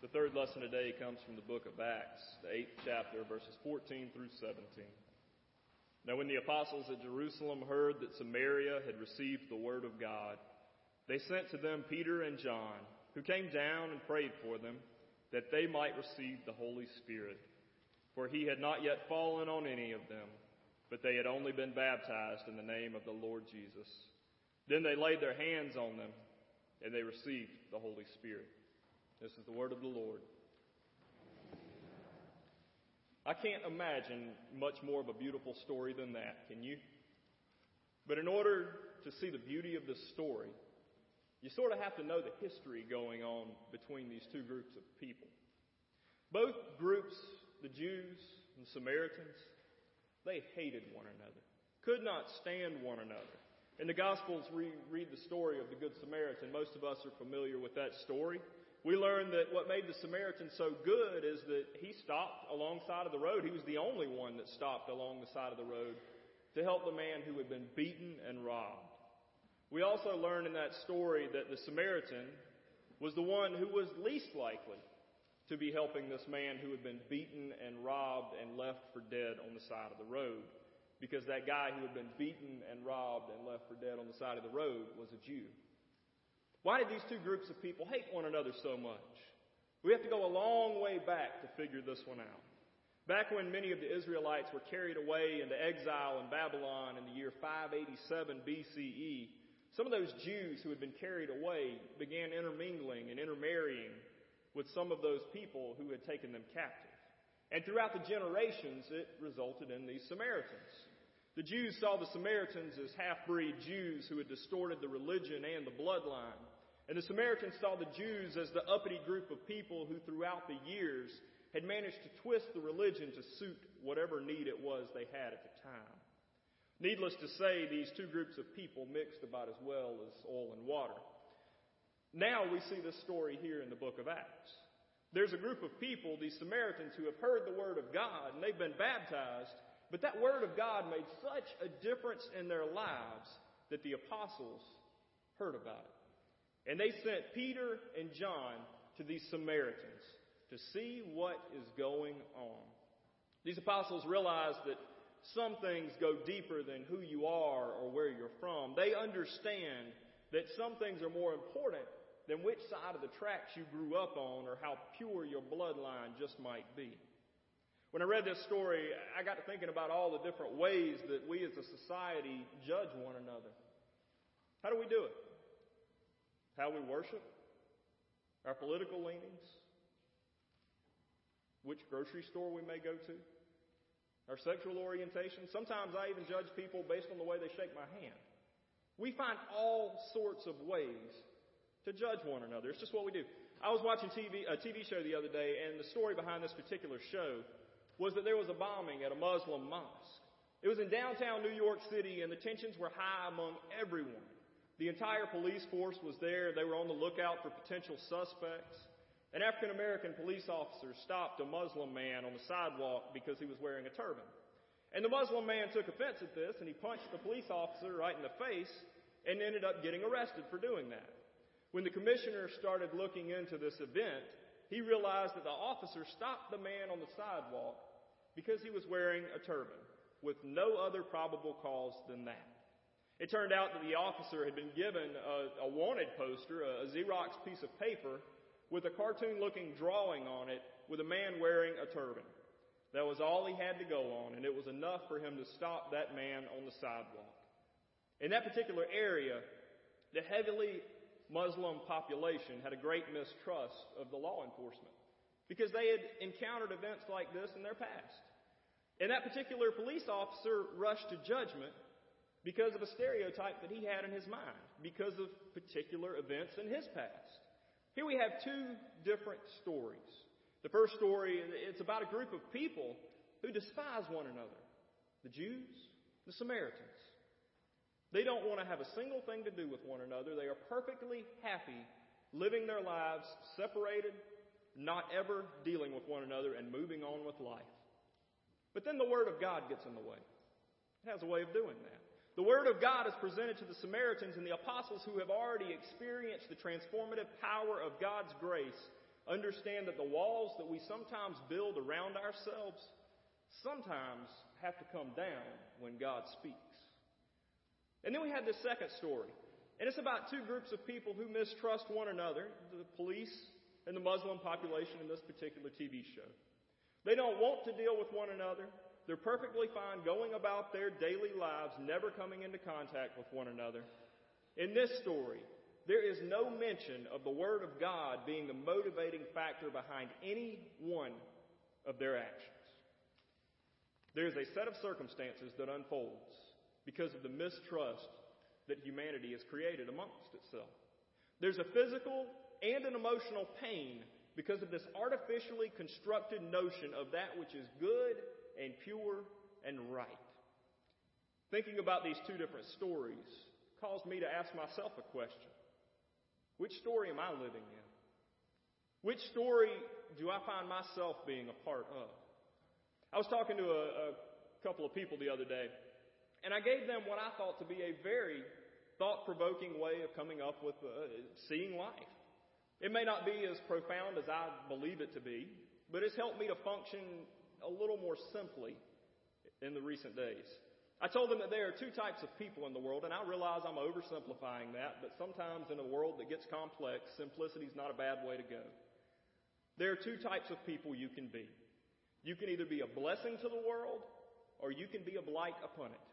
The third lesson today comes from the book of Acts, the eighth chapter, verses 14 through 17. Now, when the apostles at Jerusalem heard that Samaria had received the word of God, they sent to them Peter and John, who came down and prayed for them that they might receive the Holy Spirit. For he had not yet fallen on any of them, but they had only been baptized in the name of the Lord Jesus. Then they laid their hands on them, and they received the Holy Spirit. This is the word of the Lord. I can't imagine much more of a beautiful story than that, can you? But in order to see the beauty of this story, you sort of have to know the history going on between these two groups of people. Both groups, the Jews and Samaritans, they hated one another, could not stand one another. In the Gospels, we read the story of the Good Samaritan. Most of us are familiar with that story. We learn that what made the Samaritan so good is that he stopped alongside of the road. He was the only one that stopped along the side of the road to help the man who had been beaten and robbed. We also learn in that story that the Samaritan was the one who was least likely to be helping this man who had been beaten and robbed and left for dead on the side of the road. Because that guy who had been beaten and robbed and left for dead on the side of the road was a Jew. Why did these two groups of people hate one another so much? We have to go a long way back to figure this one out. Back when many of the Israelites were carried away into exile in Babylon in the year 587 BCE, some of those Jews who had been carried away began intermingling and intermarrying with some of those people who had taken them captive. And throughout the generations, it resulted in these Samaritans. The Jews saw the Samaritans as half-breed Jews who had distorted the religion and the bloodline. And the Samaritans saw the Jews as the uppity group of people who throughout the years had managed to twist the religion to suit whatever need it was they had at the time. Needless to say, these two groups of people mixed about as well as oil and water. Now we see this story here in the book of Acts. There's a group of people, these Samaritans, who have heard the word of God and they've been baptized, but that word of God made such a difference in their lives that the apostles heard about it. And they sent Peter and John to these Samaritans to see what is going on. These apostles realized that some things go deeper than who you are or where you're from. They understand that some things are more important than which side of the tracks you grew up on or how pure your bloodline just might be. When I read this story, I got to thinking about all the different ways that we as a society judge one another. How do we do it? How we worship? Our political leanings? Which grocery store we may go to? our sexual orientation. Sometimes I even judge people based on the way they shake my hand. We find all sorts of ways to judge one another. It's just what we do. I was watching TV, a TV show the other day, and the story behind this particular show was that there was a bombing at a Muslim mosque. It was in downtown New York City, and the tensions were high among everyone. The entire police force was there. They were on the lookout for potential suspects. An African American police officer stopped a Muslim man on the sidewalk because he was wearing a turban. And the Muslim man took offense at this and he punched the police officer right in the face and ended up getting arrested for doing that. When the commissioner started looking into this event, he realized that the officer stopped the man on the sidewalk because he was wearing a turban with no other probable cause than that. It turned out that the officer had been given a, a wanted poster, a, a Xerox piece of paper with a cartoon looking drawing on it with a man wearing a turban. That was all he had to go on, and it was enough for him to stop that man on the sidewalk. In that particular area, the heavily Muslim population had a great mistrust of the law enforcement because they had encountered events like this in their past. And that particular police officer rushed to judgment because of a stereotype that he had in his mind, because of particular events in his past. Here we have two different stories. The first story, it's about a group of people who despise one another. The Jews, the Samaritans. They don't want to have a single thing to do with one another. They are perfectly happy living their lives separated, not ever dealing with one another and moving on with life. But then the Word of God gets in the way. It has a way of doing that. The Word of God is presented to the Samaritans and the apostles who have already experienced the transformative power of God's grace. understand that the walls that we sometimes build around ourselves sometimes have to come down when God speaks. And then we had this second story. And it's about two groups of people who mistrust one another the police and the Muslim population in this particular TV show. They don't want to deal with one another. They're perfectly fine going about their daily lives, never coming into contact with one another. In this story, there is no mention of the Word of God being the motivating factor behind any one of their actions. There is a set of circumstances that unfolds because of the mistrust that humanity has created amongst itself. There's a physical and an emotional pain because of this artificially constructed notion of that which is good and pure and right. Thinking about these two different stories caused me to ask myself a question. Which story am I living in? Which story do I find myself being a part of? I was talking to a, a couple of people the other day, and I gave them what I thought to be a very thought provoking way of coming up with uh, seeing life. It may not be as profound as I believe it to be, but it's helped me to function a little more simply in the recent days. I told them that there are two types of people in the world, and I realize I'm oversimplifying that, but sometimes in a world that gets complex, simplicity is not a bad way to go. There are two types of people you can be. You can either be a blessing to the world, or you can be a blight upon it.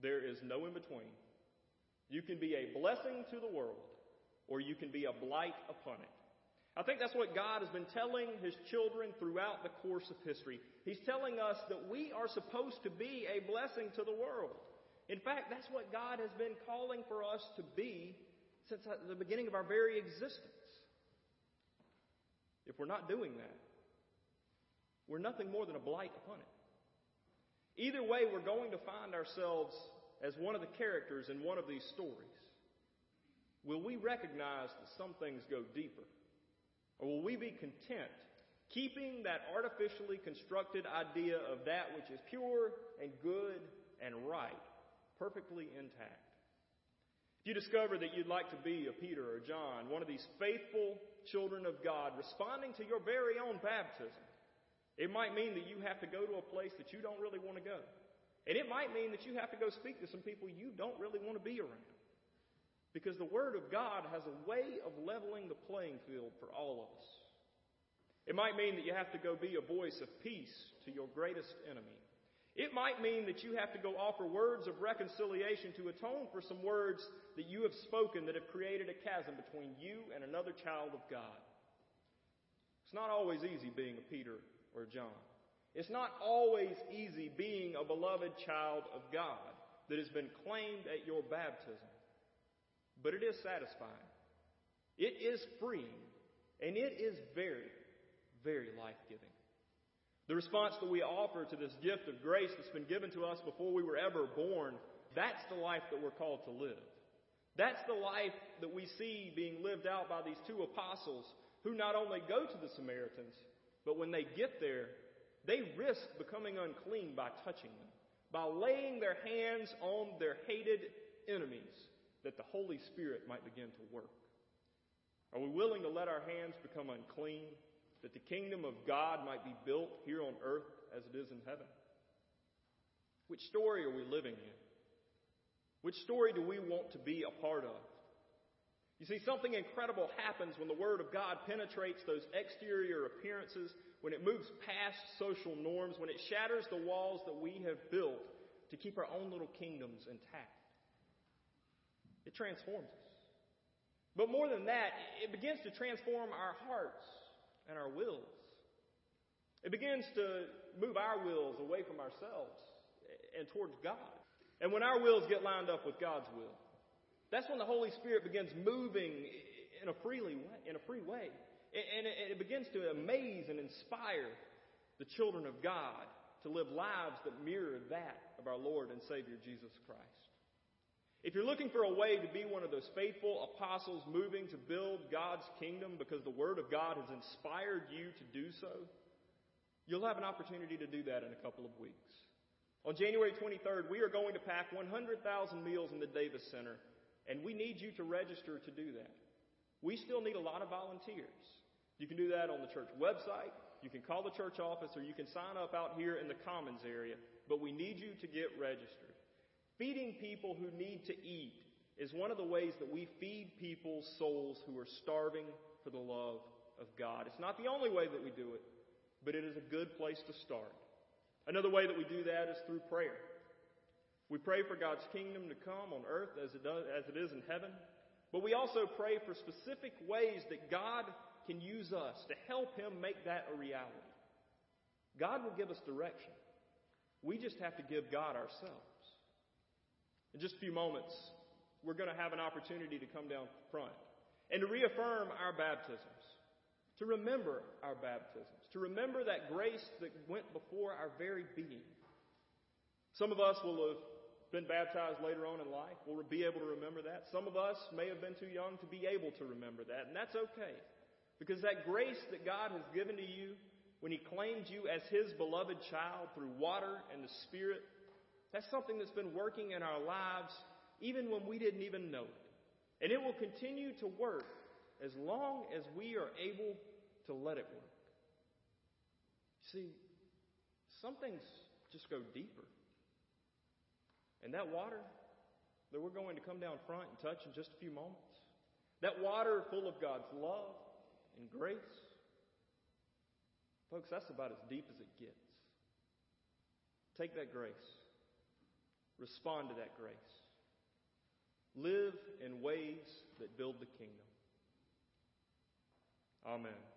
There is no in between. You can be a blessing to the world, or you can be a blight upon it. I think that's what God has been telling His children throughout the course of history. He's telling us that we are supposed to be a blessing to the world. In fact, that's what God has been calling for us to be since the beginning of our very existence. If we're not doing that, we're nothing more than a blight upon it. Either way, we're going to find ourselves as one of the characters in one of these stories. Will we recognize that some things go deeper? Or will we be content keeping that artificially constructed idea of that which is pure and good and right perfectly intact? If you discover that you'd like to be a Peter or John, one of these faithful children of God responding to your very own baptism, it might mean that you have to go to a place that you don't really want to go. And it might mean that you have to go speak to some people you don't really want to be around. Because the Word of God has a way of leveling the playing field for all of us. It might mean that you have to go be a voice of peace to your greatest enemy. It might mean that you have to go offer words of reconciliation to atone for some words that you have spoken that have created a chasm between you and another child of God. It's not always easy being a Peter or a John. It's not always easy being a beloved child of God that has been claimed at your baptism but it is satisfying. It is freeing, and it is very, very life giving. The response that we offer to this gift of grace that's been given to us before we were ever born, that's the life that we're called to live. That's the life that we see being lived out by these two apostles who not only go to the Samaritans, but when they get there, they risk becoming unclean by touching them, by laying their hands on their hated enemies that the Holy Spirit might begin to work? Are we willing to let our hands become unclean, that the kingdom of God might be built here on earth as it is in heaven? Which story are we living in? Which story do we want to be a part of? You see, something incredible happens when the Word of God penetrates those exterior appearances, when it moves past social norms, when it shatters the walls that we have built to keep our own little kingdoms intact. It transforms us. But more than that, it begins to transform our hearts and our wills. It begins to move our wills away from ourselves and towards God. And when our wills get lined up with God's will, that's when the Holy Spirit begins moving in a freely way, in a free way. And it begins to amaze and inspire the children of God to live lives that mirror that of our Lord and Savior Jesus Christ. If you're looking for a way to be one of those faithful apostles moving to build God's kingdom because the Word of God has inspired you to do so, you'll have an opportunity to do that in a couple of weeks. On January 23rd, we are going to pack 100,000 meals in the Davis Center, and we need you to register to do that. We still need a lot of volunteers. You can do that on the church website. You can call the church office or you can sign up out here in the commons area, but we need you to get registered. Feeding people who need to eat is one of the ways that we feed people's souls who are starving for the love of God. It's not the only way that we do it, but it is a good place to start. Another way that we do that is through prayer. We pray for God's kingdom to come on earth as it, does, as it is in heaven, but we also pray for specific ways that God can use us to help Him make that a reality. God will give us direction. We just have to give God ourselves. In just a few moments, we're going to have an opportunity to come down front and to reaffirm our baptisms, to remember our baptisms, to remember that grace that went before our very being. Some of us will have been baptized later on in life. We'll be able to remember that. Some of us may have been too young to be able to remember that, and that's okay. Because that grace that God has given to you when He claimed you as His beloved child through water and the Spirit, that's something that's been working in our lives even when we didn't even know it. And it will continue to work as long as we are able to let it work. See, some things just go deeper. And that water that we're going to come down front and touch in just a few moments, that water full of God's love and grace, folks, that's about as deep as it gets. Take that grace, respond to that grace, live in ways that build the kingdom. Amen.